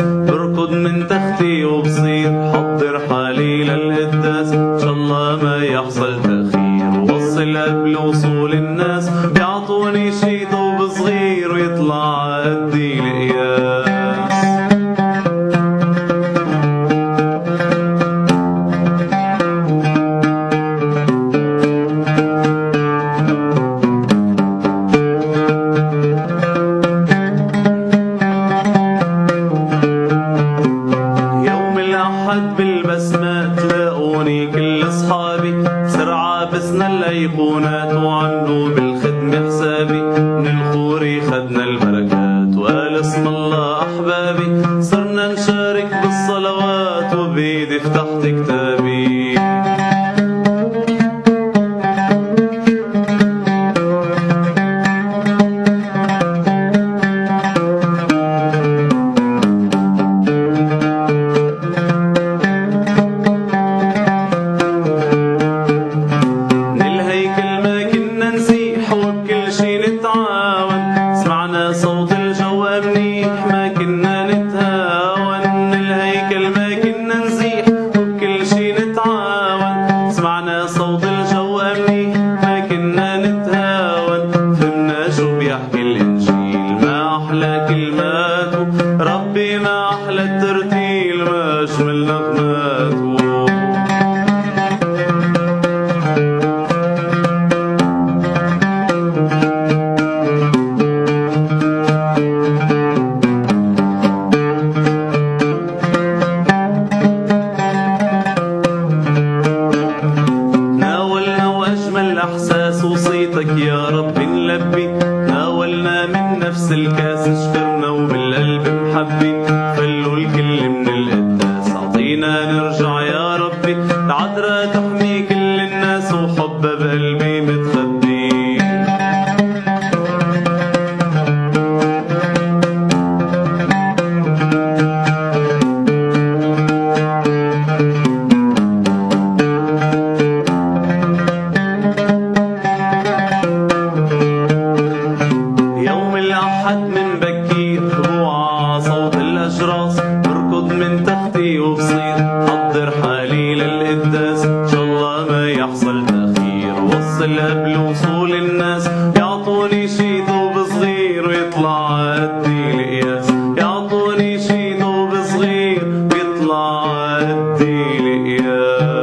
الراس بركض من تختي وبصير حضر حالي للقداس إن شاء الله ما يحصل تأخير. وصل قبل وصول الناس. بيعطوني شي دوب صغير ويطلع قدي الأيقونات وعنده بالخدمة حسابي. من الخوري خدنا البركات وقال اسم الله أحبابي. صرنا نشارك بالصلوات وبإيدي فتحت كتابي ما كنا نتهاون من الهيكل ما كنا نسيح وبكل شي نتعاون. سمعنا صوت الجو منيح ما كنا نتهاون. فهمنا شو بيحكي الإنجيل ما أحلى كلماته. ربي ما أحلى الترتيل ما أشمل نغماته. وصيتك يا رب نلبي ناولنا من نفس الكاس شكرنا وبالقلب محبي خلوا الكل من القداس أعطينا نرجع يا ربي. العذراء تحمي صوت الأشراس بركض من تختي وبصير. حضر حالي للقداس إن شاء الله ما يحصل تأخير. وصل قبل وصول الناس يعطوني شي ثوب صغير ويطلع قدي القياس يعطوني شي ثوب صغير ويطلع قدي القياس